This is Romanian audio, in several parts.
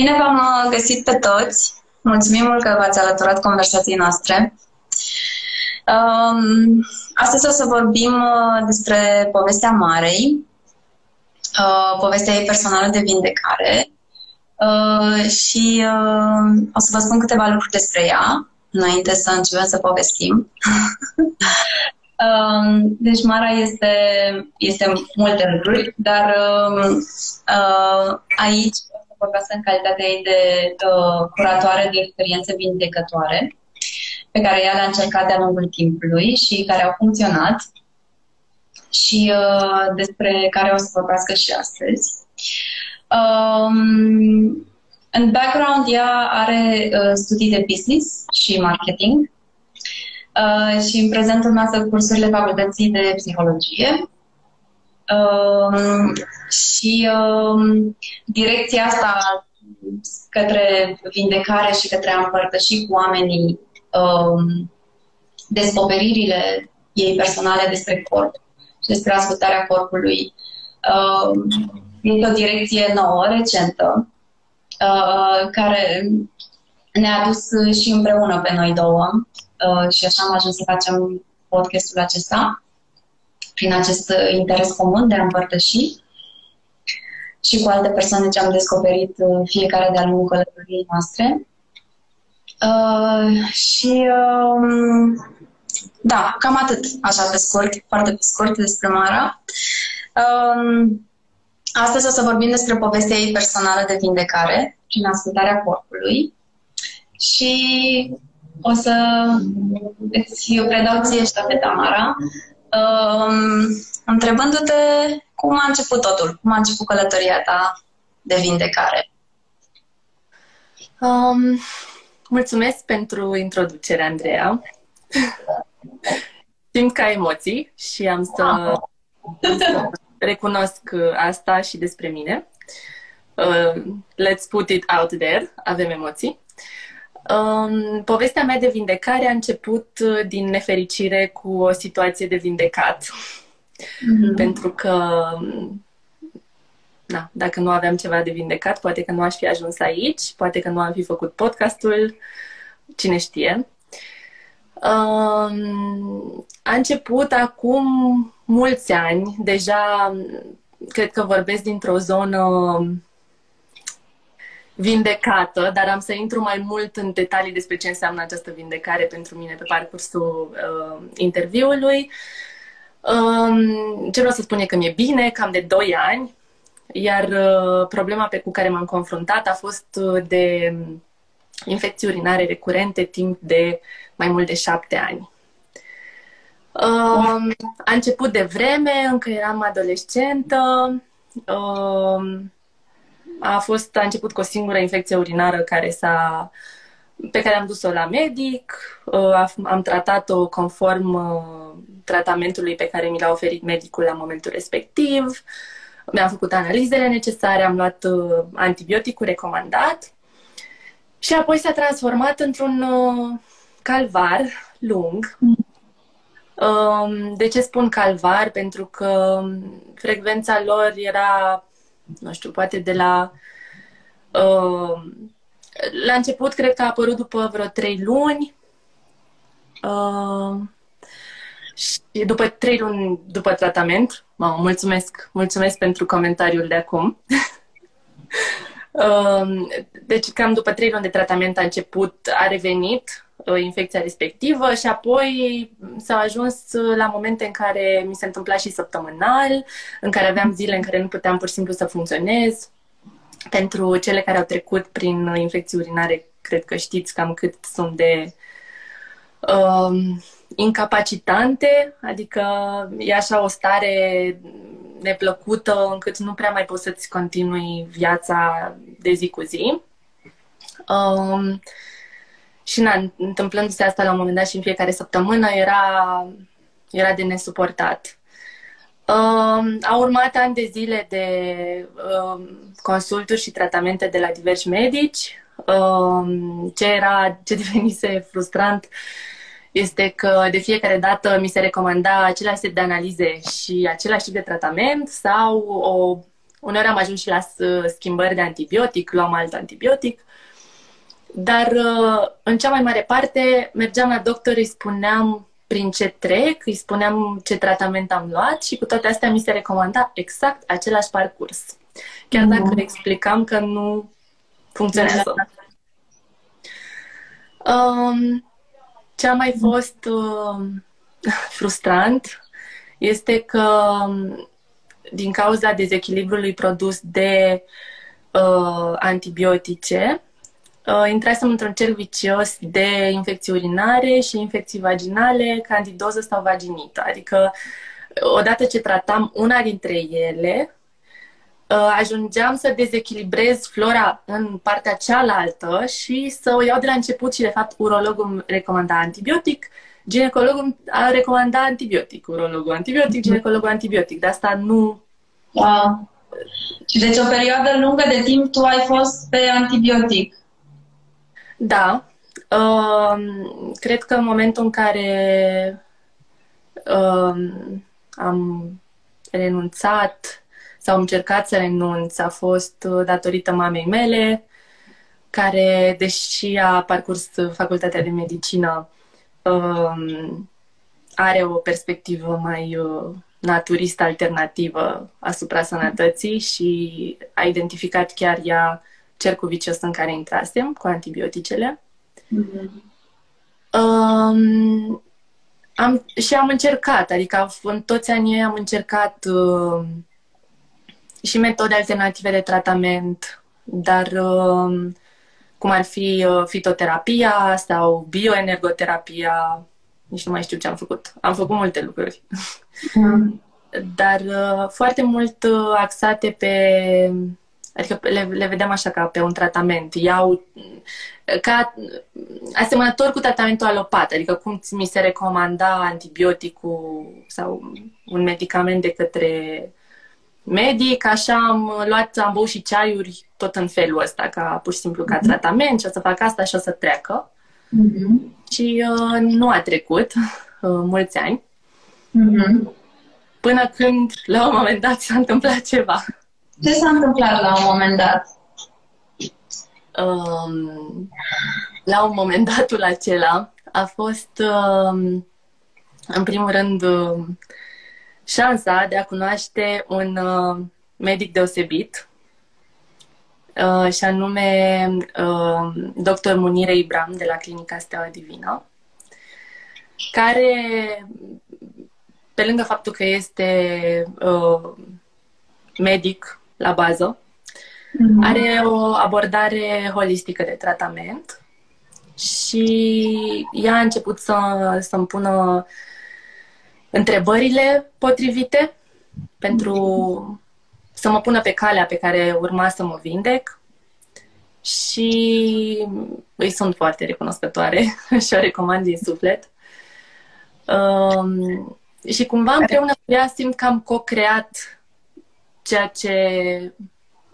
Bine v-am uh, găsit pe toți! Mulțumim mult că v-ați alăturat conversației noastre. Um, astăzi o să vorbim uh, despre povestea Marei, uh, povestea ei personală de vindecare și o să vă spun câteva lucruri despre ea înainte să începem să povestim. Um, deci Mara este, este multe lucruri, dar um, aici vorbească în calitatea ei de uh, curatoare de experiențe vindecătoare, pe care ea le-a încercat de-a lungul timpului și care au funcționat și uh, despre care o să vorbească și astăzi. Um, în background, ea are uh, studii de business și marketing uh, și în prezent urmează cursurile facultății de psihologie Um, și um, direcția asta către vindecare și către a împărtăși cu oamenii um, descoperirile ei personale despre corp și despre ascultarea corpului. Um, este o direcție nouă, recentă, uh, care ne-a dus și împreună pe noi două uh, și așa am ajuns să facem podcastul acesta prin acest uh, interes comun de a împărtăși și cu alte persoane ce am descoperit uh, fiecare de-a lungul călătoriei noastre. Uh, și uh, da, cam atât, așa pe scurt, foarte pe scurt despre Mara. Uh, astăzi o să vorbim despre povestea ei personală de vindecare prin ascultarea corpului și o să îți predau ție ștafeta, Mara, um, întrebându-te cum a început totul, cum a început călătoria ta de vindecare. Um, mulțumesc pentru introducere, Andreea. Simt ca emoții și am să, am să recunosc asta și despre mine. Uh, let's put it out there. Avem emoții. Um, povestea mea de vindecare a început uh, din nefericire cu o situație de vindecat. Mm-hmm. Pentru că, na, dacă nu aveam ceva de vindecat, poate că nu aș fi ajuns aici, poate că nu am fi făcut podcastul, cine știe. Um, a început acum mulți ani, deja cred că vorbesc dintr-o zonă vindecată, dar am să intru mai mult în detalii despre ce înseamnă această vindecare pentru mine pe parcursul uh, interviului. Um, ce vreau să spun e că mi-e bine, cam de 2 ani, iar uh, problema pe cu care m-am confruntat a fost uh, de infecții urinare recurente timp de mai mult de 7 ani. Um, a început de vreme, încă eram adolescentă. Um, a fost, a început cu o singură infecție urinară care s-a, pe care am dus-o la medic, uh, am tratat-o conform uh, tratamentului pe care mi l-a oferit medicul la momentul respectiv, mi-am făcut analizele necesare, am luat uh, antibioticul recomandat și apoi s-a transformat într-un calvar lung. Um, de ce spun calvar? Pentru că frecvența lor era nu știu, poate de la... Uh, la început, cred că a apărut după vreo trei luni. Uh, și după trei luni după tratament, mă, mulțumesc, mulțumesc pentru comentariul de acum. uh, deci, cam după trei luni de tratament a început, a revenit uh, infecția respectivă și apoi s-a ajuns la momente în care mi se întâmpla și săptămânal, în care aveam zile în care nu puteam pur și simplu să funcționez. Pentru cele care au trecut prin infecții urinare, cred că știți cam cât sunt de um, incapacitante, adică e așa o stare neplăcută încât nu prea mai poți să-ți continui viața de zi cu zi. Um, și na, întâmplându-se asta la un moment dat și în fiecare săptămână era, era de nesuportat. Um, a urmat ani de zile de um, consulturi și tratamente de la diversi medici. Um, ce era, ce devenise frustrant este că de fiecare dată mi se recomanda același set de analize și același tip de tratament sau o, uneori am ajuns și la schimbări de antibiotic, luam alt antibiotic. Dar uh, în cea mai mare parte mergeam la doctor, îi spuneam prin ce trec, îi spuneam ce tratament am luat și cu toate astea mi se recomanda exact același parcurs. Chiar dacă mm. explicam că nu funcționează. Um, ce a mai fost uh, frustrant este că um, din cauza dezechilibrului produs de uh, antibiotice, uh, intrasem într-un cerc vicios de infecții urinare și infecții vaginale, candidoză sau vaginită. Adică, odată ce tratam una dintre ele, uh, ajungeam să dezechilibrez flora în partea cealaltă și să o iau de la început și, de fapt, urologul îmi recomanda antibiotic, ginecologul a recomanda antibiotic, urologul antibiotic, ginecologul antibiotic. De asta nu... Wow. Și deci o perioadă lungă de timp tu ai fost pe antibiotic. Da. Uh, cred că în momentul în care uh, am renunțat sau am încercat să renunț a fost uh, datorită mamei mele, care, deși a parcurs facultatea de medicină, uh, are o perspectivă mai uh, naturistă alternativă asupra sănătății și a identificat chiar ea cercul vicios în care intrasem cu antibioticele. Mm-hmm. Um, am, și am încercat, adică în toți anii am încercat uh, și metode alternative de tratament, dar uh, cum ar fi uh, fitoterapia sau bioenergoterapia, nici nu mai știu ce am făcut. Am făcut multe lucruri. Mm. dar uh, foarte mult uh, axate pe Adică le, le vedem așa ca pe un tratament. Iau ca asemănător cu tratamentul alopat, adică cum mi se recomanda antibioticul sau un medicament de către medic, așa am luat, am băut și ceaiuri tot în felul ăsta, ca pur și simplu ca mm-hmm. tratament și o să fac asta și o să treacă. Mm-hmm. Și uh, nu a trecut uh, mulți ani. Mm-hmm. Până când, la un moment dat, s-a întâmplat ceva. Ce s-a întâmplat la un moment dat? Um, la un moment datul acela a fost, um, în primul rând, um, șansa de a cunoaște un uh, medic deosebit, uh, și anume uh, dr. Munire Ibram de la Clinica Steaua Divină, care, pe lângă faptul că este uh, medic la bază. Mm-hmm. Are o abordare holistică de tratament și ea a început să, să-mi pună întrebările potrivite pentru să mă pună pe calea pe care urma să mă vindec și îi sunt foarte recunoscătoare și o recomand din suflet. Um, și cumva împreună cu ea simt că am co-creat ceea ce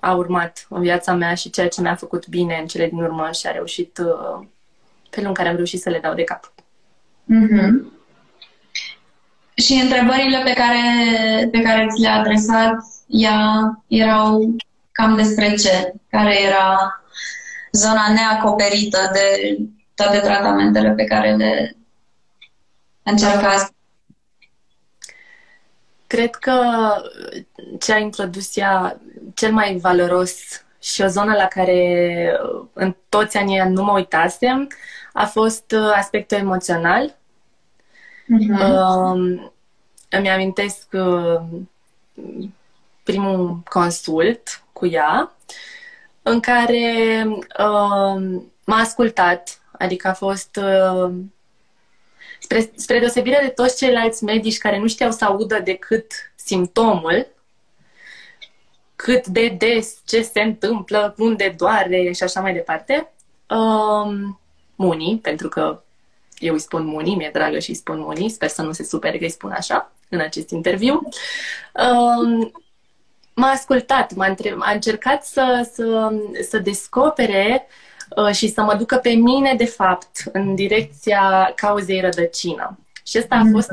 a urmat în viața mea și ceea ce mi-a făcut bine în cele din urmă și a reușit uh, felul în care am reușit să le dau de cap. Mm-hmm. Și întrebările pe care, pe care ți le-a adresat ea erau cam despre ce? Care era zona neacoperită de toate tratamentele pe care le încercați Cred că ce a introdus ea cel mai valoros și o zonă la care în toți anii nu mă uitasem a fost uh, aspectul emoțional. Uh-huh. Uh, îmi amintesc uh, primul consult cu ea în care uh, m-a ascultat, adică a fost uh, spre, spre deosebire de toți ceilalți medici care nu știau să audă decât simptomul, cât de des, ce se întâmplă, unde doare și așa mai departe, um, Muni, pentru că eu îi spun Muni, mi-e dragă și îi spun Muni, sper să nu se supere că îi spun așa în acest interviu. Um, m-a ascultat, m-a, întreb, a încercat să, să, să descopere uh, și să mă ducă pe mine, de fapt, în direcția cauzei rădăcină. Și ăsta a mhm. fost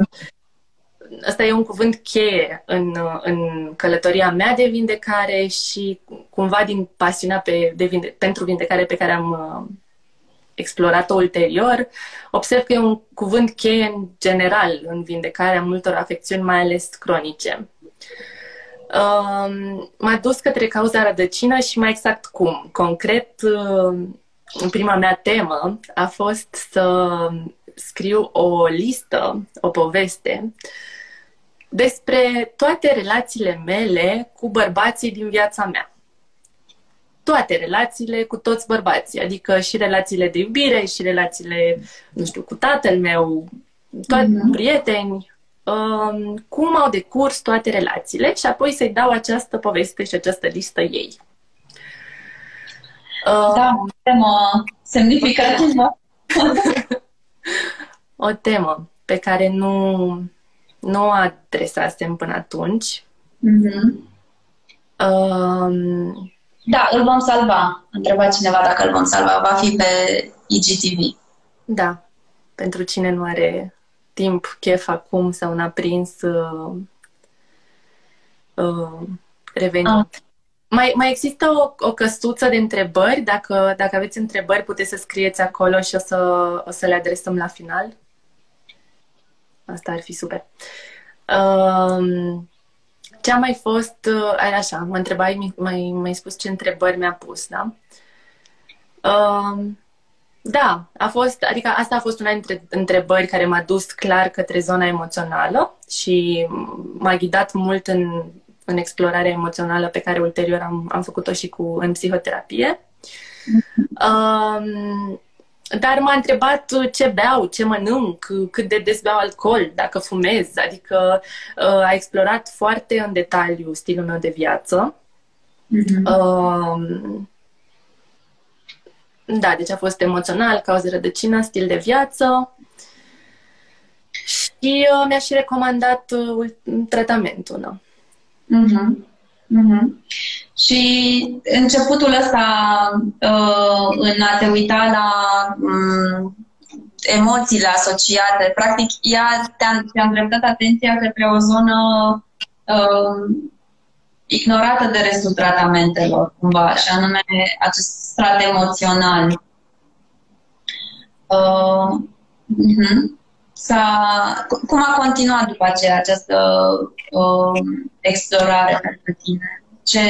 ăsta e un cuvânt cheie în, în călătoria mea de vindecare și cumva din pasiunea pe, de vinde, pentru vindecare pe care am uh, explorat-o ulterior, observ că e un cuvânt cheie în general în vindecarea multor afecțiuni, mai ales cronice. Uh, m-a dus către cauza rădăcină și mai exact cum. Concret, uh, prima mea temă a fost să scriu o listă, o poveste despre toate relațiile mele cu bărbații din viața mea. Toate relațiile cu toți bărbații, adică și relațiile de iubire, și relațiile, nu știu, cu tatăl meu, toți mm-hmm. prieteni, um, cum au decurs toate relațiile și apoi să-i dau această poveste și această listă ei. Da, o temă semnificativă. o temă pe care nu, nu o adresasem până atunci. Mm-hmm. Um, da, îl vom salva. Întreba cineva dacă îl vom salva. Va fi pe IGTV. Da. Pentru cine nu are timp, chef acum sau n-a prins uh, uh, reveni. Ah. Mai, mai există o, o căsuță de întrebări? Dacă, dacă aveți întrebări, puteți să scrieți acolo și o să, o să le adresăm la final. Asta ar fi super. Um, ce a mai fost, uh, așa, mă întrebai, mai, mai spus ce întrebări mi-a pus, da? Um, da, a fost, adică asta a fost una dintre întrebări care m-a dus clar către zona emoțională și m-a ghidat mult în, în explorarea emoțională pe care ulterior am, am făcut-o și cu, în psihoterapie. Um, dar m-a întrebat ce beau, ce mănânc, cât de des beau alcool, dacă fumez. Adică uh, a explorat foarte în detaliu stilul meu de viață. Mm-hmm. Uh, da, deci a fost emoțional, cauze rădăcină, stil de viață. Și uh, mi-a și recomandat uh, tratamentul. Da. Mm-hmm. Mm-hmm. Și începutul ăsta uh, în a te uita la um, emoțiile asociate, practic ea te-a, te-a îndreptat atenția către o zonă uh, ignorată de restul tratamentelor, cumva, și anume acest strat emoțional. Uh, uh-huh. S-a, cum a continuat după aceea această uh, explorare pentru tine? ce,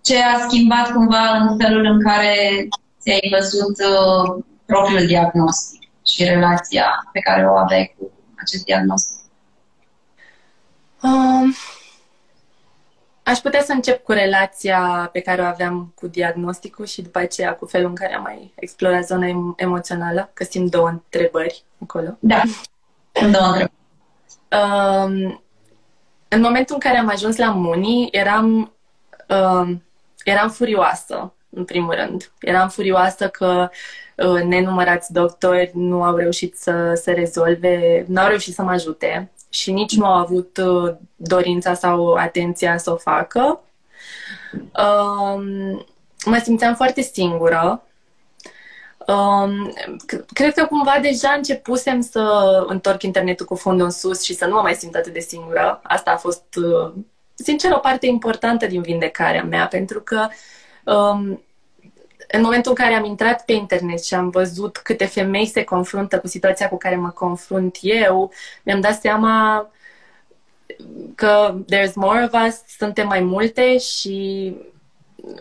ce a schimbat cumva în felul în care ți-ai văzut uh, propriul diagnostic și relația pe care o aveai cu acest diagnostic? Um, aș putea să încep cu relația pe care o aveam cu diagnosticul și după aceea cu felul în care am mai explorat zona emoțională, că simt două întrebări acolo. Da, două întrebări. Um, în momentul în care am ajuns la Muni, eram uh, eram furioasă, în primul rând. Eram furioasă că uh, nenumărați doctori nu au reușit să se rezolve, nu au reușit să mă ajute și nici nu au avut uh, dorința sau atenția să o facă. Uh, mă simțeam foarte singură. Um, cred că cumva deja începusem să întorc internetul cu fundul în sus și să nu mă mai simt atât de singură. Asta a fost uh, sincer, o parte importantă din vindecarea mea, pentru că um, în momentul în care am intrat pe internet și am văzut câte femei se confruntă cu situația cu care mă confrunt eu, mi-am dat seama că there's more of us, suntem mai multe și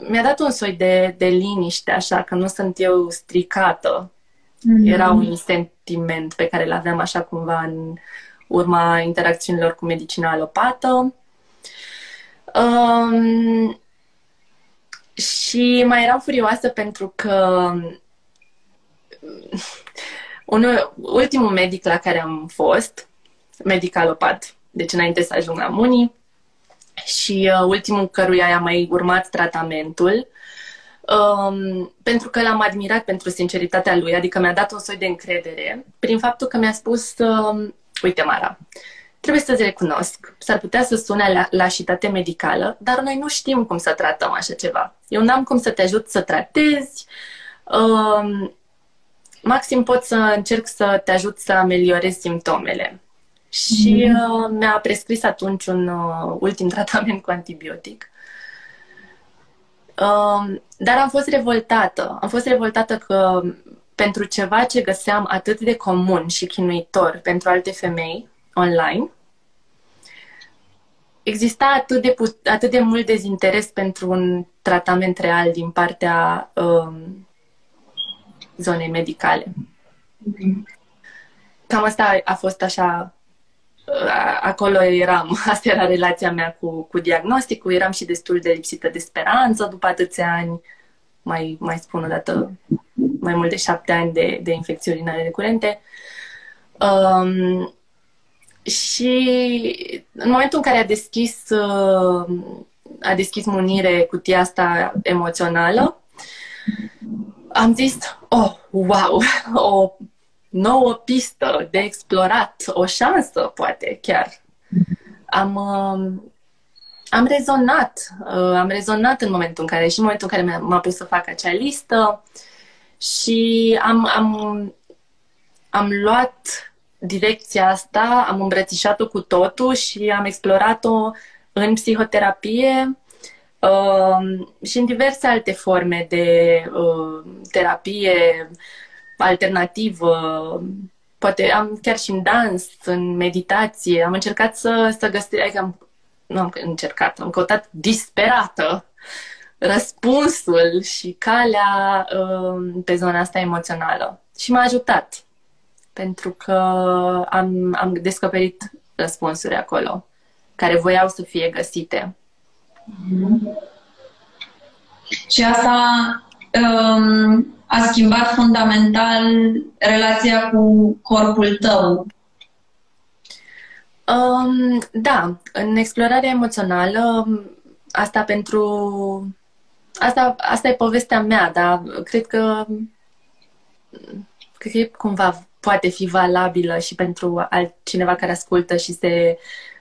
mi-a dat un soi de, de liniște, așa, că nu sunt eu stricată. Mm-hmm. Era un sentiment pe care îl aveam așa cumva în urma interacțiunilor cu medicina alopată. Um, și mai eram furioasă pentru că unul, ultimul medic la care am fost, medic alopat, deci înainte să ajung la Muni, și uh, ultimul căruia i-a mai urmat tratamentul, um, pentru că l-am admirat pentru sinceritatea lui, adică mi-a dat un soi de încredere prin faptul că mi-a spus, um, uite Mara, trebuie să-ți recunosc, s-ar putea să sune la lașitate medicală, dar noi nu știm cum să tratăm așa ceva. Eu n-am cum să te ajut să tratezi, um, maxim pot să încerc să te ajut să ameliorezi simptomele. Și mm-hmm. uh, mi-a prescris atunci un uh, ultim tratament cu antibiotic. Uh, dar am fost revoltată. Am fost revoltată că pentru ceva ce găseam atât de comun și chinuitor pentru alte femei online, exista atât de, put- atât de mult dezinteres pentru un tratament real din partea uh, zonei medicale. Cam asta a fost așa, acolo eram, asta era relația mea cu, cu diagnosticul, eram și destul de lipsită de speranță după atâția ani, mai, mai spun o dată, mai mult de șapte ani de, de infecții urinare recurente. Um, și în momentul în care a deschis, uh, a deschis Munire cutia asta emoțională, am zis, oh, wow, o nouă pistă de explorat, o șansă, poate chiar. Am, uh, am rezonat, uh, am rezonat în momentul în care, și în momentul în care m-a pus să fac acea listă și am, am, am luat direcția asta, am îmbrățișat-o cu totul și am explorat-o în psihoterapie, uh, și în diverse alte forme de uh, terapie alternativă. Poate am chiar și în dans, în meditație. Am încercat să, să găsesc, adică am, nu am încercat, am căutat disperată răspunsul și calea uh, pe zona asta emoțională. Și m-a ajutat, pentru că am, am descoperit răspunsuri acolo, care voiau să fie găsite. Și asta um, a schimbat fundamental relația cu corpul tău. Um, da, în explorarea emoțională, asta pentru. Asta, asta e povestea mea, dar cred că. Cred că e cumva poate fi valabilă și pentru altcineva care ascultă și se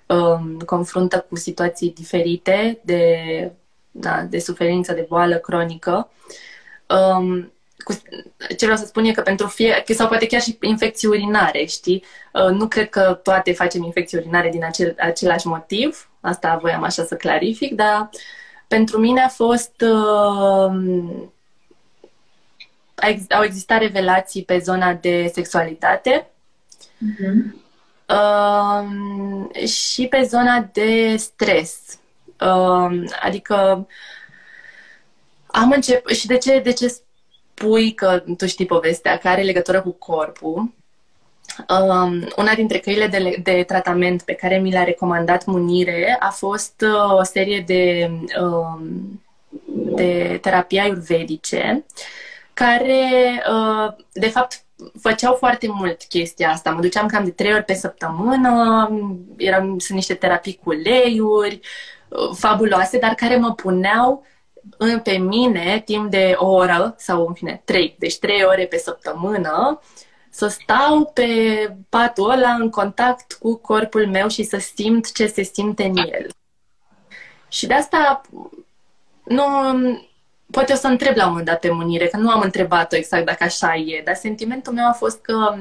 um, confruntă cu situații diferite de, da, de suferință, de boală cronică. Um, cu, ce vreau să spun e că pentru fie, sau poate chiar și infecții urinare, știi? Uh, nu cred că toate facem infecții urinare din acel, același motiv. Asta voiam așa să clarific, dar pentru mine a fost... Uh, au existat revelații pe zona de sexualitate. Mm-hmm uh, și pe zona de stres. Uh, adică am început și de ce, de ce spui că tu știi povestea care are legătură cu corpul? Um, una dintre căile de, de tratament pe care mi l-a recomandat Munire a fost uh, o serie de, um, de terapii ayurvedice care, uh, de fapt, făceau foarte mult chestia asta. Mă duceam cam de trei ori pe săptămână, eram, sunt niște terapii cu leiuri, uh, fabuloase, dar care mă puneau pe mine timp de o oră sau în fine trei, deci trei ore pe săptămână să stau pe patul ăla în contact cu corpul meu și să simt ce se simte în el. Și de asta nu, poate o să întreb la un moment dat pe Munire, că nu am întrebat-o exact dacă așa e, dar sentimentul meu a fost că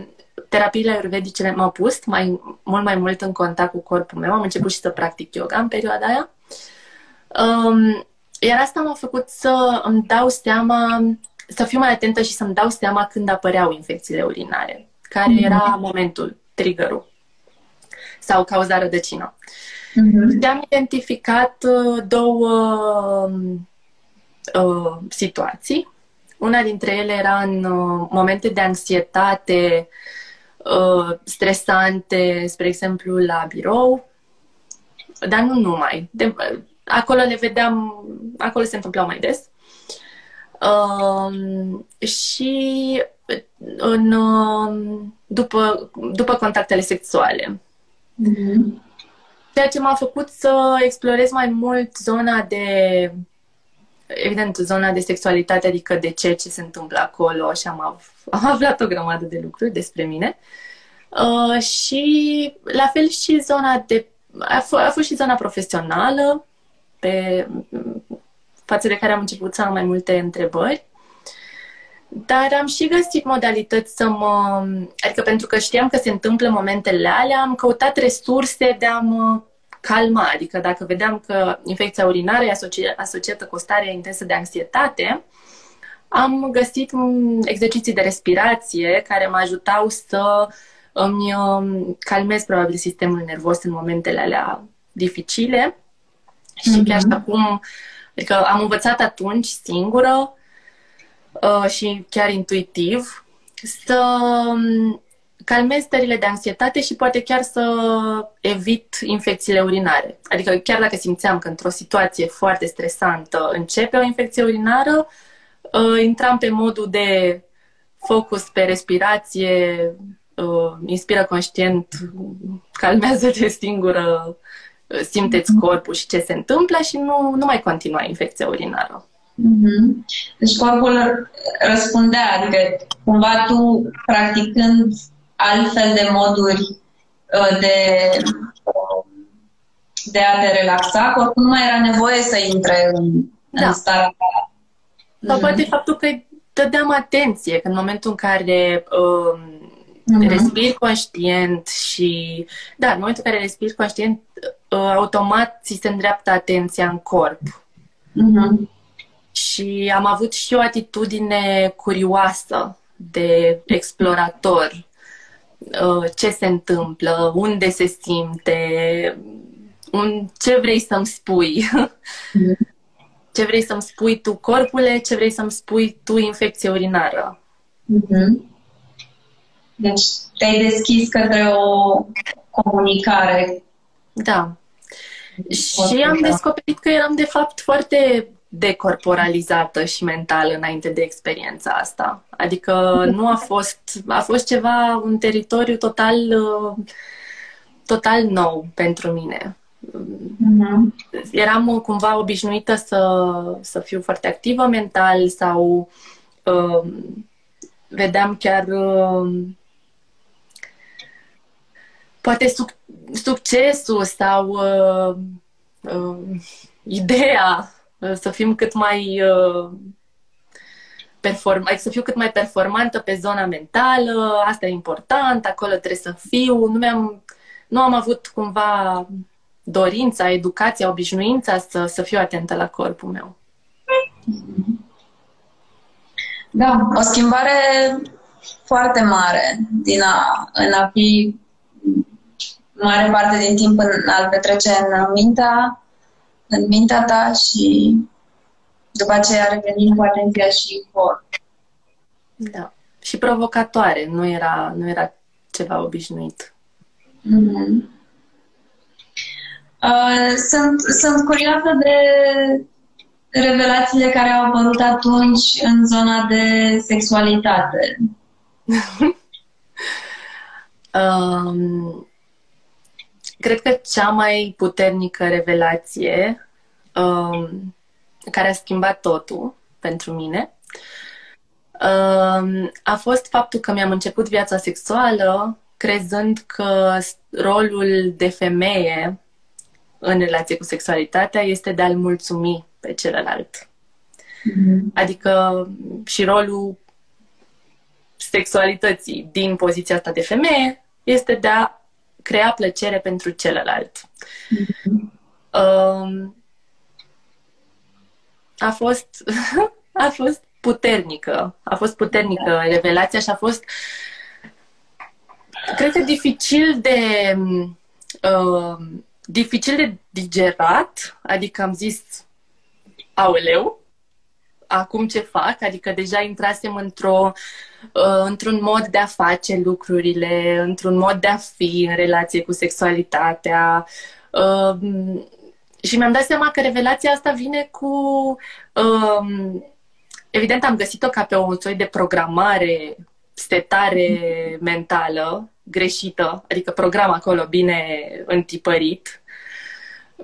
terapiile ayurvedice m-au pus mai, mult mai mult în contact cu corpul meu. Am început și să practic yoga în perioada aia. Um, iar asta m-a făcut să îmi dau seama, să fiu mai atentă și să-mi dau seama când apăreau infecțiile urinare, care mm-hmm. era momentul, triggerul sau cauza rădăcină. Mm-hmm. Și am identificat uh, două uh, situații. Una dintre ele era în uh, momente de anxietate uh, stresante, spre exemplu, la birou, dar nu numai. De, acolo le vedeam, acolo se întâmplau mai des. Uh, și în, uh, după, după contactele sexuale. Mm-hmm. Ceea ce m-a făcut să explorez mai mult zona de evident, zona de sexualitate, adică de ce, ce se întâmplă acolo și am, av- am aflat o grămadă de lucruri despre mine. Uh, și la fel și zona de... A, f- a fost și zona profesională, pe, față de care am început să am mai multe întrebări. Dar am și găsit modalități să mă... Adică pentru că știam că se întâmplă momentele alea, am căutat resurse de a mă calma. Adică dacă vedeam că infecția urinară e asoci- asociată cu o stare intensă de anxietate, am găsit exerciții de respirație care mă ajutau să îmi um, calmez probabil sistemul nervos în momentele alea dificile. Și mm-hmm. chiar și acum, adică am învățat atunci singură uh, și chiar intuitiv să um, calmez stările de anxietate și poate chiar să evit infecțiile urinare. Adică chiar dacă simțeam că într-o situație foarte stresantă începe o infecție urinară, uh, intram pe modul de focus pe respirație, uh, inspiră conștient, calmează-te singură, uh, simteți mhm. corpul și ce se întâmplă și nu, nu mai continua infecția urinară. Mm-hmm. Deci corpul răspundea, adică cumva tu practicând altfel de moduri uh, de, de a te relaxa, corpul nu mai era nevoie să intre în, da. în starea Sau poate mhm. faptul că dădeam atenție, că în momentul în care uh, uh-huh. respiri conștient și, da, în momentul în care respiri conștient, uh, automat ți se îndreaptă atenția în corp. Uh-huh. Și am avut și o atitudine curioasă de explorator. Uh, ce se întâmplă, unde se simte, un, ce vrei să-mi spui. Uh-huh. Ce vrei să-mi spui tu corpule, ce vrei să-mi spui tu infecție urinară. Uh-huh. Deci te-ai deschis către o comunicare. Da. Și am descoperit că eram de fapt foarte decorporalizată și mentală înainte de experiența asta. Adică nu a fost, a fost ceva, un teritoriu total, total nou pentru mine. Uh-huh. Eram cumva obișnuită să, să fiu foarte activă mental sau uh, vedeam chiar uh, poate suc- succesul sau uh, uh, ideea uh, să fim cât mai uh, perform- adică să fiu cât mai performantă pe zona mentală, asta e important, acolo trebuie să fiu. Nu, mi-am, nu am avut cumva dorința, educația, obișnuința să, să fiu atentă la corpul meu. Da, o schimbare foarte mare din a, în a fi mare parte din timp în a petrece în mintea, în mintea ta și după aceea revenim cu atenția și corp. Da. Și provocatoare, nu era, nu era ceva obișnuit. Mm-hmm. Uh, sunt, sunt curioasă de revelațiile care au apărut atunci în zona de sexualitate. um, cred că cea mai puternică revelație um, care a schimbat totul pentru mine um, a fost faptul că mi-am început viața sexuală crezând că rolul de femeie în relație cu sexualitatea este de a-l mulțumi pe celălalt. Mm-hmm. Adică și rolul sexualității din poziția asta de femeie este de a crea plăcere pentru celălalt. Mm-hmm. Um, a fost a fost puternică. A fost puternică revelația și a fost cred că dificil de uh, dificil de digerat, adică am zis aoleu, acum ce fac, adică deja intrasem într-o, uh, într-un mod de a face lucrurile, într-un mod de a fi în relație cu sexualitatea. Uh, și mi-am dat seama că revelația asta vine cu. Uh, evident, am găsit-o ca pe o soi de programare, setare mentală greșită, adică program acolo bine întipărit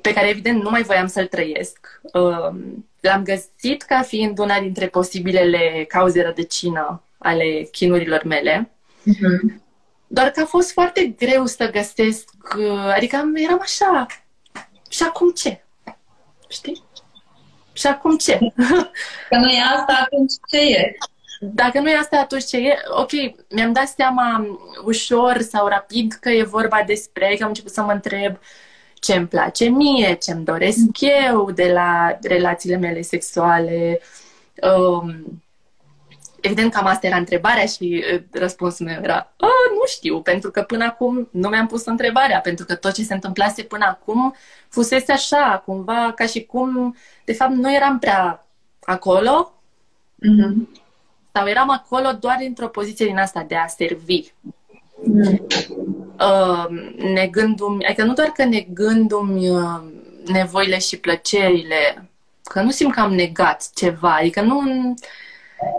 pe care evident nu mai voiam să-l trăiesc. Uh, l-am găsit ca fiind una dintre posibilele cauze rădăcină ale chinurilor mele. Uh-huh. Doar că a fost foarte greu să găsesc, uh, adică eram așa, și acum ce? Știi? Și acum ce? Că nu e asta, atunci ce e? Dacă nu e asta, atunci ce e? Ok, mi-am dat seama ușor sau rapid că e vorba despre, că am început să mă întreb ce îmi place mie, ce îmi doresc eu de la relațiile mele sexuale. Um, evident, cam asta era întrebarea și uh, răspunsul meu era nu știu, pentru că până acum nu mi-am pus întrebarea, pentru că tot ce se întâmplase până acum fusese așa, cumva ca și cum, de fapt, nu eram prea acolo mm-hmm. sau eram acolo doar într-o poziție din asta de a servi. Mm. Uh, negându-mi, adică nu doar că negându-mi uh, nevoile și plăcerile, că nu simt că am negat ceva, adică nu,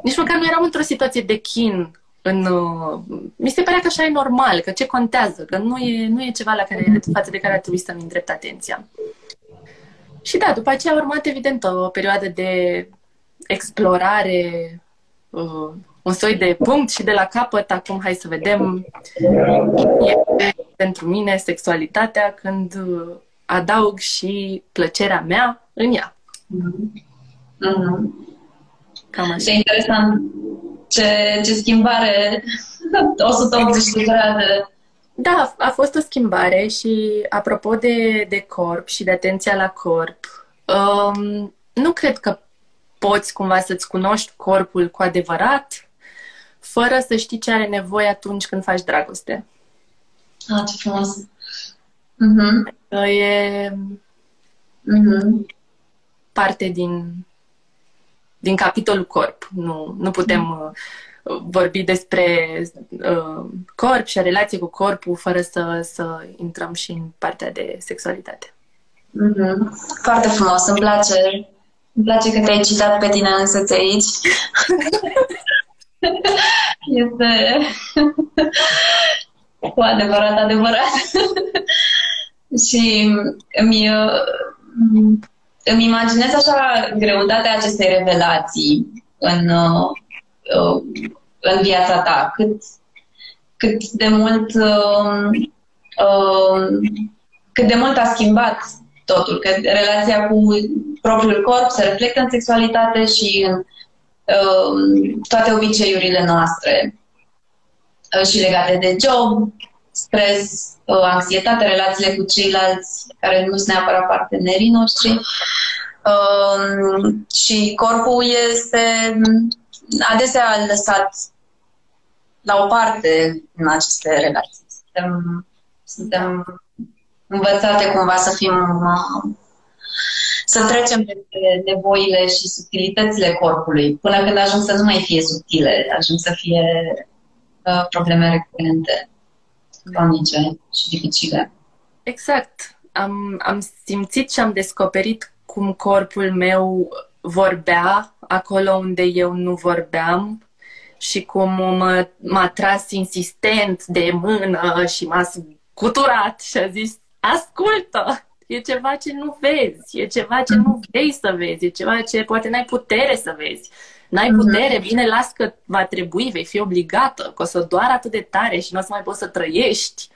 nici măcar nu eram într-o situație de chin în, uh, mi se părea că așa e normal, că ce contează, că nu e, nu e ceva la care, față de care ar trebui să-mi îndrept atenția. Și da, după aceea a urmat evident o perioadă de explorare, uh, un soi de punct și de la capăt, acum hai să vedem, e pentru mine sexualitatea când uh, adaug și plăcerea mea în ea. Mm-hmm. Cam așa. E interesant ce, ce schimbare 180 de grade. Da, a fost o schimbare și apropo de, de corp și de atenția la corp, um, nu cred că poți cumva să-ți cunoști corpul cu adevărat fără să știi ce are nevoie atunci când faci dragoste. Ah, ce frumos! Uh-huh. E uh-huh. parte din din capitolul corp. Nu, nu putem mm. uh, vorbi despre uh, corp și a relație cu corpul fără să, să intrăm și în partea de sexualitate. Mm-hmm. Foarte frumos, îmi place. Îmi place că te-ai citat pe tine însăți aici. este cu adevărat adevărat. și mi îmi imaginez așa greutatea acestei revelații în, uh, în viața ta. Cât, cât de mult uh, uh, cât de mult a schimbat totul, că relația cu propriul corp se reflectă în sexualitate și în uh, toate obiceiurile noastre uh, și legate de job, stres, uh, anxietate, relațiile cu ceilalți care nu sunt neapărat partenerii noștri. Uh, și corpul este adesea lăsat la o parte în aceste relații. Suntem, suntem învățate cumva să fim uh, să trecem peste nevoile și subtilitățile corpului, până când ajung să nu mai fie subtile, ajung să fie uh, probleme recurente cronice și dificile. Exact. Am, am simțit și am descoperit cum corpul meu vorbea acolo unde eu nu vorbeam și cum mă, m-a tras insistent de mână și m-a scuturat și a zis ascultă, e ceva ce nu vezi, e ceva ce nu vrei să vezi, e ceva ce poate n-ai putere să vezi. N-ai mhm. putere, bine, las că va trebui, vei fi obligată, că o să doară atât de tare și nu o să mai poți să trăiești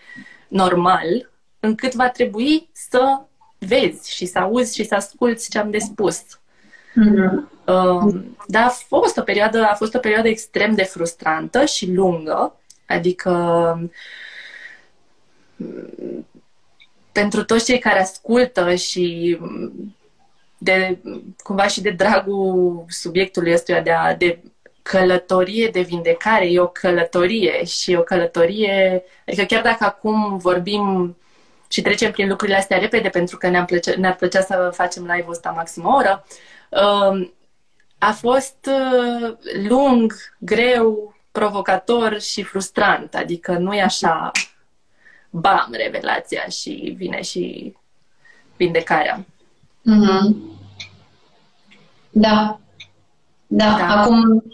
normal, încât va trebui să vezi și să auzi și să asculți ce am de spus. Mm-hmm. Uh, dar a fost o perioadă, a fost o perioadă extrem de frustrantă și lungă, adică pentru toți cei care ascultă și de, cumva și de dragul subiectului ăstuia de, a, de călătorie de vindecare, e o călătorie și o călătorie, adică chiar dacă acum vorbim și trecem prin lucrurile astea repede pentru că ne-ar plăcea, ne plăcea să facem live-ul ăsta maxim o oră, um, a fost uh, lung, greu, provocator și frustrant. Adică nu e așa bam, revelația și vine și vindecarea. Mm-hmm. Da. Da. da. Acum,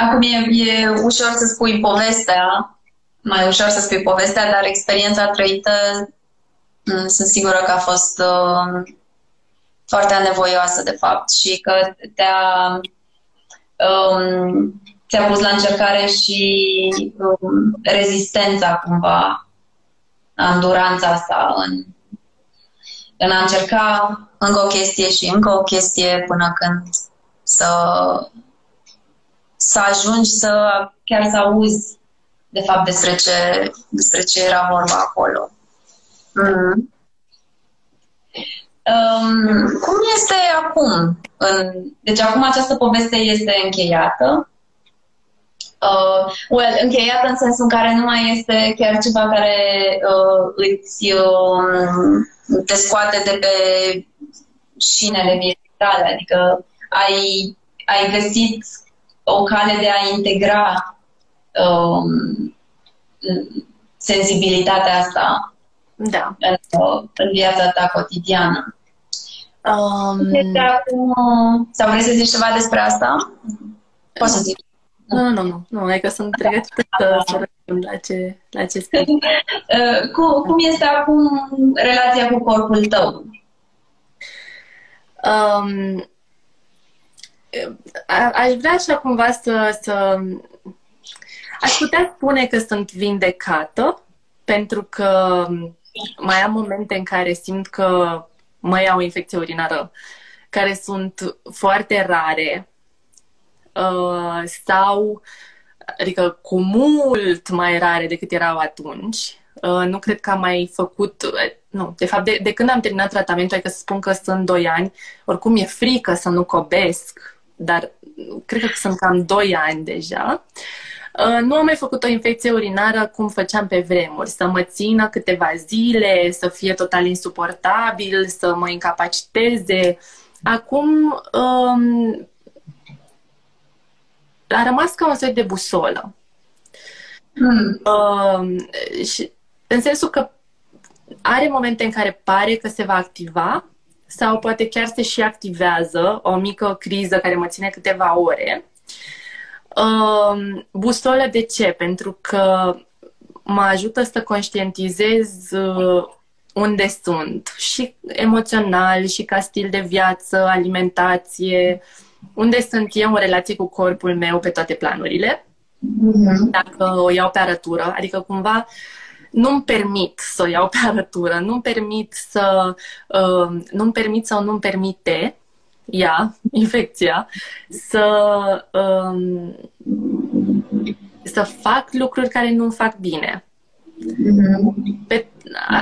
acum e, e ușor să spui povestea, mai ușor să spui povestea, dar experiența trăită Mm, sunt sigură că a fost uh, foarte anevoioasă, de fapt, și că te-a, um, ți-a pus la încercare și um, rezistența, cumva, înduranța asta în, în a încerca încă o chestie și încă o chestie până când să, să ajungi să chiar să auzi de fapt despre ce, despre ce era vorba acolo. Mm. Um, cum este acum? În, deci acum această poveste este încheiată. Uh, well, încheiată în sensul în care nu mai este chiar ceva care uh, îți uh, te scoate de pe șinele vieții tale, adică ai, ai găsit o cale de a integra um, sensibilitatea asta da. în, în viața ta cotidiană. Um... Acum, sau vrei să zici ceva despre asta? Poți să zic. Nu, nu, nu, nu, e că sunt pregătită să răspund la ce, la ce spui. Uh, cum, cum este acum relația cu corpul tău? Um, a, aș vrea așa cumva să, să... Aș putea spune că sunt vindecată, pentru că mai am momente în care simt că mai au infecție urinară, care sunt foarte rare uh, sau, adică cu mult mai rare decât erau atunci. Uh, nu cred că am mai făcut, uh, nu, de fapt, de, de când am terminat tratamentul, adică să spun că sunt 2 ani, oricum e frică să nu cobesc, dar cred că sunt cam 2 ani deja. Uh, Uh, nu am mai făcut o infecție urinară cum făceam pe vremuri, să mă țină câteva zile, să fie total insuportabil, să mă incapaciteze. Acum um, a rămas ca un soi de busolă. Mm. Uh, și în sensul că are momente în care pare că se va activa sau poate chiar se și activează o mică criză care mă ține câteva ore Uh, busolă de ce? Pentru că mă ajută să conștientizez uh, unde sunt și emoțional și ca stil de viață, alimentație, unde sunt eu în relație cu corpul meu pe toate planurile. Mm-hmm. Dacă o iau pe arătură, adică cumva nu-mi permit să o iau pe arătură, nu-mi permit să uh, nu-mi permit sau nu-mi permite ea, infecția, să, um, să fac lucruri care nu fac bine. Mm-hmm. Pe,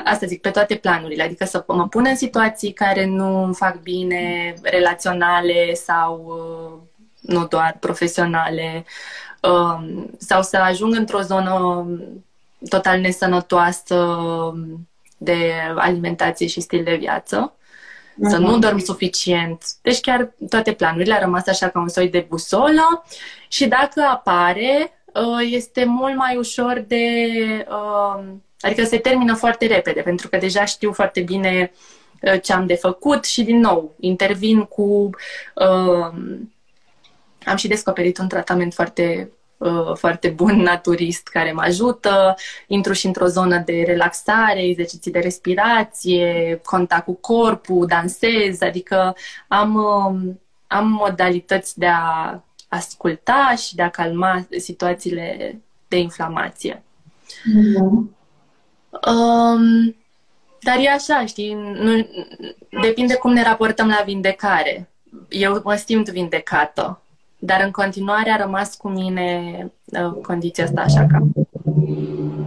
asta zic, pe toate planurile, adică să mă pun în situații care nu îmi fac bine, relaționale sau uh, nu doar profesionale, um, sau să ajung într-o zonă total nesănătoasă de alimentație și stil de viață să nu mhm. dorm suficient. Deci chiar toate planurile au rămas așa ca un soi de busolă și dacă apare, uh, este mult mai ușor de... Uh, adică se termină foarte repede, pentru că deja știu foarte bine uh, ce am de făcut și, din nou, intervin cu... Am și descoperit un tratament foarte Uh, foarte bun naturist care mă ajută, intru și într-o zonă de relaxare, exerciții de respirație, contact cu corpul, dansez, adică am, um, am modalități de a asculta și de a calma situațiile de inflamație. Mm-hmm. Um, dar e așa, știi, nu, depinde cum ne raportăm la vindecare. Eu mă simt vindecată dar în continuare a rămas cu mine uh, condiția asta așa ca.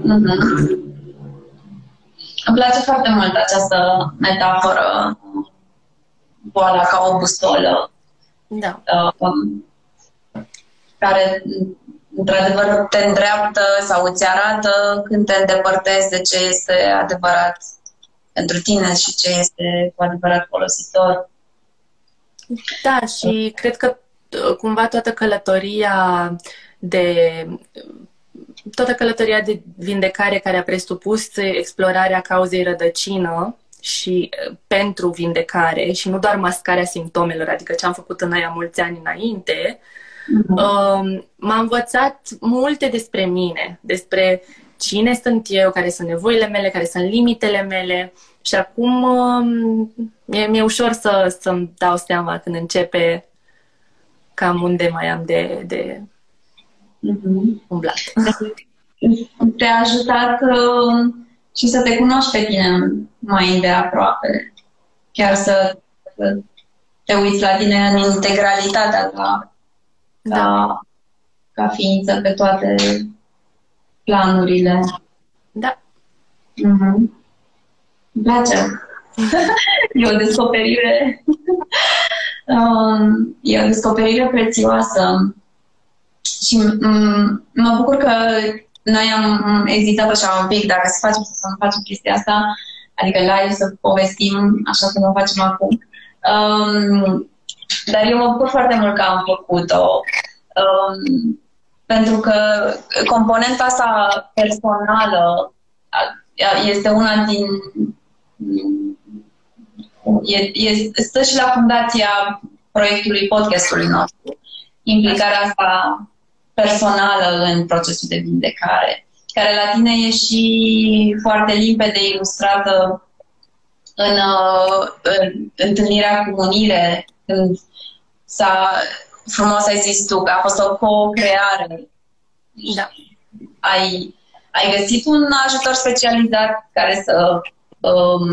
Mm-hmm. Îmi place foarte mult această metaforă, boala ca o bustolă. Da. Uh, care într-adevăr te îndreaptă sau îți arată când te îndepărtezi de ce este adevărat pentru tine și ce este cu adevărat folositor. Da, și cred că cumva toată călătoria de toată călătoria de vindecare care a presupus explorarea cauzei rădăcină și pentru vindecare și nu doar mascarea simptomelor, adică ce am făcut în aia mulți ani înainte, mm-hmm. m-a învățat multe despre mine, despre cine sunt eu, care sunt nevoile mele, care sunt limitele mele. Și acum um, mi-e, mi-e ușor să, să-mi dau seama când începe cam unde mai am de, de mm-hmm. umblat. Te-a ajutat uh, și să te cunoști pe tine mai de aproape. Chiar să te uiți la tine în integralitatea ta da. ca, ca ființă pe toate planurile. Da. Mm-hmm. Îmi place. e o descoperire um, e o descoperire prețioasă și mă bucur că noi am ezitat așa un pic dacă să facem să nu facem chestia asta, adică live să povestim așa cum o facem acum. Um, dar eu mă bucur foarte mult că am făcut-o. Um, pentru că componenta asta personală este una din. E, stă și la fundația proiectului podcastului nostru. Implicarea asta personală în procesul de vindecare, care la tine e și foarte limpede ilustrată în, în întâlnirea cu unire, când s-a, frumos ai zis tu, că a fost o co-creare. Da. Ai, ai găsit un ajutor specializat care să um,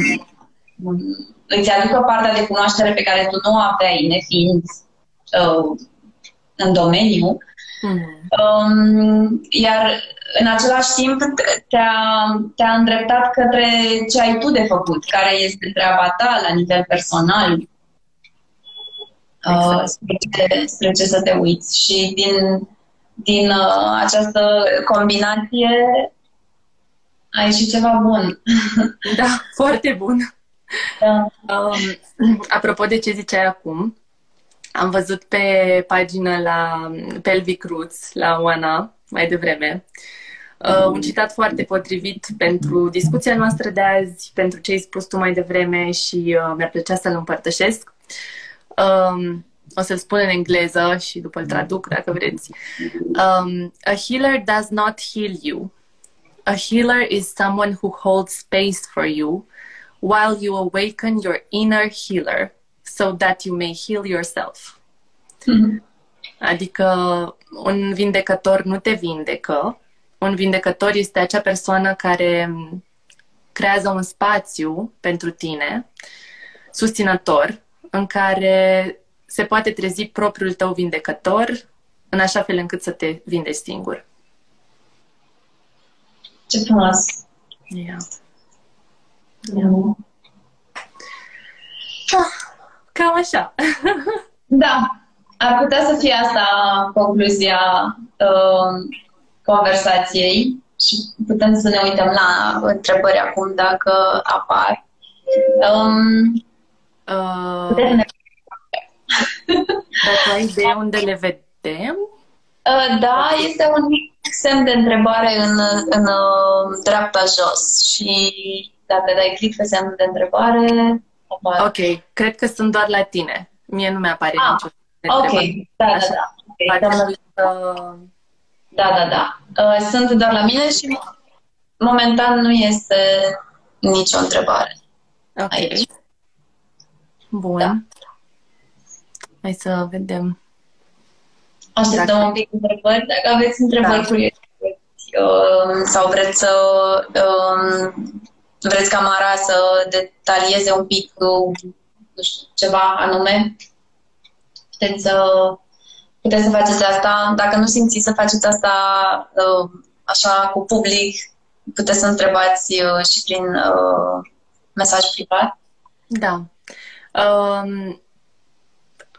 îți aducă partea de cunoaștere pe care tu nu o aveai, nefiind uh, în domeniu Mm. Um, iar în același timp te-a, te-a îndreptat către ce ai tu de făcut, care este treaba ta la nivel personal, uh, exact. uh, spre, ce, spre ce să te uiți. Și din, din uh, această combinație ai și ceva bun. Da, foarte bun. Da. Um, apropo de ce ziceai acum, am văzut pe pagină la Pelvic Roots, la Oana, mai devreme, uh, un citat foarte potrivit pentru discuția noastră de azi, pentru ce ai spus tu mai devreme și uh, mi-ar plăcea să-l împărtășesc. Um, o să-l spun în engleză și după îl traduc dacă vreți. Um, a healer does not heal you. A healer is someone who holds space for you while you awaken your inner healer so that you may heal yourself. Mm-hmm. Adică un vindecător nu te vindecă. Un vindecător este acea persoană care creează un spațiu pentru tine, susținător, în care se poate trezi propriul tău vindecător, în așa fel încât să te vindești singur. Ce frumos! Yeah. Yeah. Ah. Cam așa. da. Ar putea să fie asta concluzia uh, conversației și putem să ne uităm la întrebări acum dacă apar. Um, uh, ne... dacă ai idee unde le vedem? Uh, da, este un mic semn de întrebare în, în uh, dreapta jos și dacă dai click pe semnul de întrebare, apare. Ok, cred că sunt doar la tine. Mie nu mi-apare ah, nicio Ok, da, da, da. Okay. Da, uh... da, da, da. Uh, sunt doar la mine și momentan nu este nicio întrebare. Ok. Aici. Bun. Da. Hai să vedem. Așteptăm dacă... un pic întrebări. Dacă aveți întrebări da. curioase uh, sau vreți să uh, vreți ca Mara să detalieze un pic nu știu, ceva anume, puteți să, puteți să faceți asta. Dacă nu simțiți să faceți asta uh, așa cu public, puteți să întrebați uh, și prin uh, mesaj privat. Da. Um,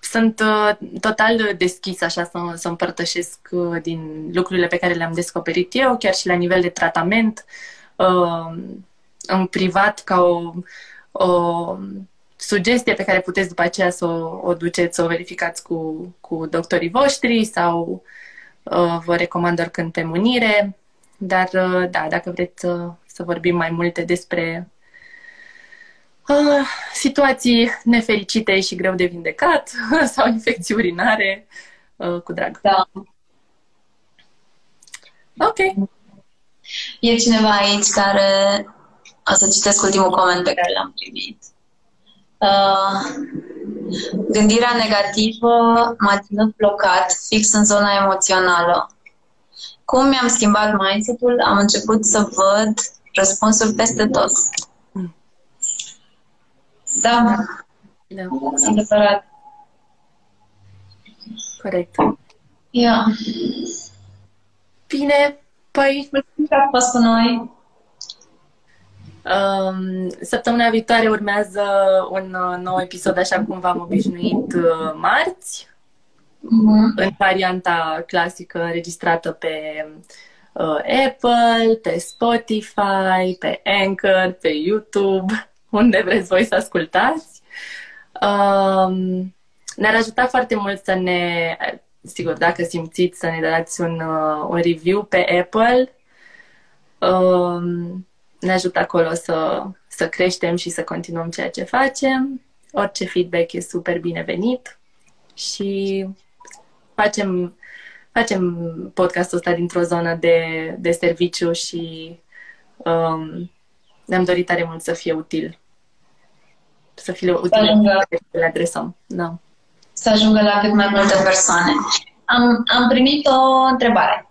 sunt uh, total deschis așa să, să împărtășesc uh, din lucrurile pe care le-am descoperit eu, chiar și la nivel de tratament. Uh, în privat ca o, o sugestie pe care puteți după aceea să o, o duceți, să o verificați cu, cu doctorii voștri sau uh, vă recomand oricând pe munire. Dar, uh, da, dacă vreți să, să vorbim mai multe despre uh, situații nefericite și greu de vindecat sau infecții urinare, uh, cu drag. Da. Ok. E cineva aici care... O să citesc ultimul coment pe care l-am primit. Uh, gândirea negativă m-a ținut blocat fix în zona emoțională. Cum mi-am schimbat mindset-ul, am început să văd răspunsul peste tot. Da, Da, adevărat. corect. Ia. Bine, păi Mulțumim că ați fost cu noi. um, săptămâna viitoare urmează un uh, nou episod, așa cum v-am obișnuit, uh, marți, Mhm. în varianta clasică înregistrată pe uh, Apple, pe Spotify, pe Anchor, pe YouTube, unde vreți voi să ascultați. Um, ne-ar ajuta foarte mult să ne, sigur, dacă simțiți, să ne dați un, uh, un review pe Apple. Um, ne ajută acolo să, să creștem și să continuăm ceea ce facem. Orice feedback e super binevenit și facem, facem podcastul ăsta dintr-o zonă de, de serviciu și um, ne-am dorit tare mult să fie util. Să fie util ajungă. să le adresăm. Da. Să ajungă la cât mai multe persoane. Am, am primit o întrebare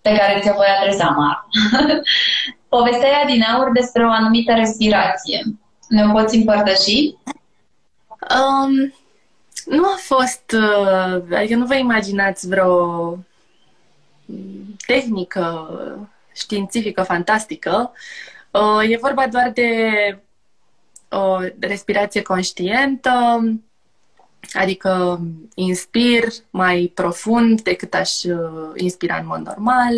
pe care ți-o voi adresa, Mara. Povestea din aur despre o anumită respirație. Ne-o poți împărtăși? Um, nu a fost, uh, adică nu vă imaginați vreo mm, tehnică științifică fantastică. Uh, e vorba doar de o respirație conștientă, adică inspir mai profund decât aș uh, inspira în mod normal,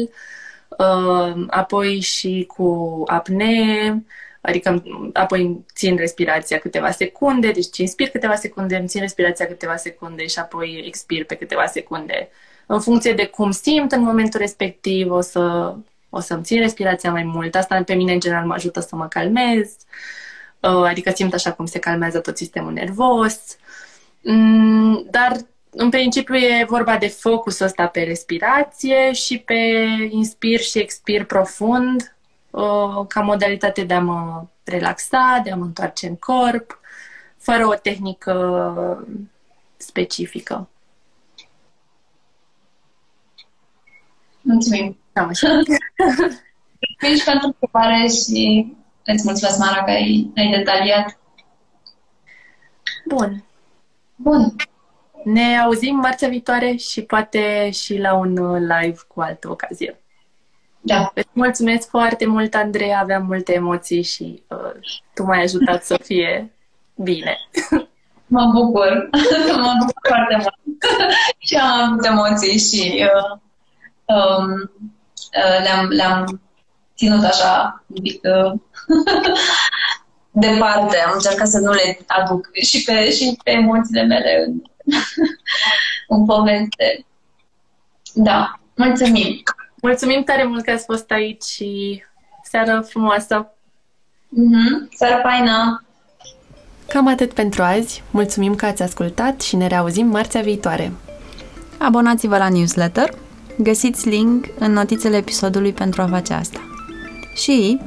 uh, apoi și cu apnee, Adică apoi țin respirația câteva secunde, deci inspir câteva secunde, îmi țin respirația câteva secunde și apoi expir pe câteva secunde. În funcție de cum simt în momentul respectiv, o, să, o să-mi țin respirația mai mult. Asta pe mine în general mă ajută să mă calmez, uh, adică simt așa cum se calmează tot sistemul nervos. Mm, Dar în principiu e vorba de focusul ăsta pe respirație și pe inspir și expir profund, uh, ca modalitate de a mă relaxa, de a mă întoarce în corp, fără o tehnică specifică. Mulțumim. Da, așa. Mulțumim și pentru întrebare și îți mulțumesc, Mara, că ai, ai detaliat. Bun. Bun. Ne auzim marțea viitoare și poate și la un uh, live cu altă ocazie. Da. Îți mulțumesc foarte mult, Andreea, aveam multe emoții și uh, tu m-ai ajutat să fie bine. Mă bucur. mă bucur foarte mult. și am avut emoții și uh, um, uh, le-am, le-am ținut așa un pic uh, departe. Am încercat să nu le aduc și pe, și pe emoțiile mele în, în poveste. Da, mulțumim. Mulțumim tare mult că ați fost aici și seară frumoasă! Mm-hmm. Seară faină! Cam atât pentru azi. Mulțumim că ați ascultat și ne reauzim marțea viitoare. Abonați-vă la newsletter, găsiți link în notițele episodului pentru a face asta. Și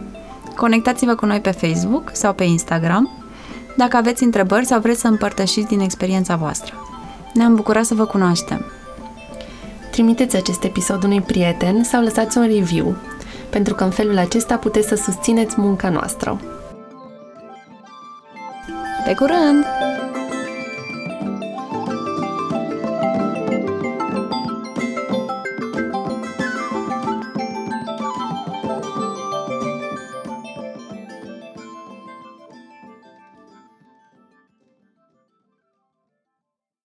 conectați-vă cu noi pe Facebook sau pe Instagram dacă aveți întrebări sau vreți să împărtășiți din experiența voastră. Ne-am bucurat să vă cunoaștem. Trimiteți acest episod unui prieten sau lăsați un review, pentru că în felul acesta puteți să susțineți munca noastră. Pe curând!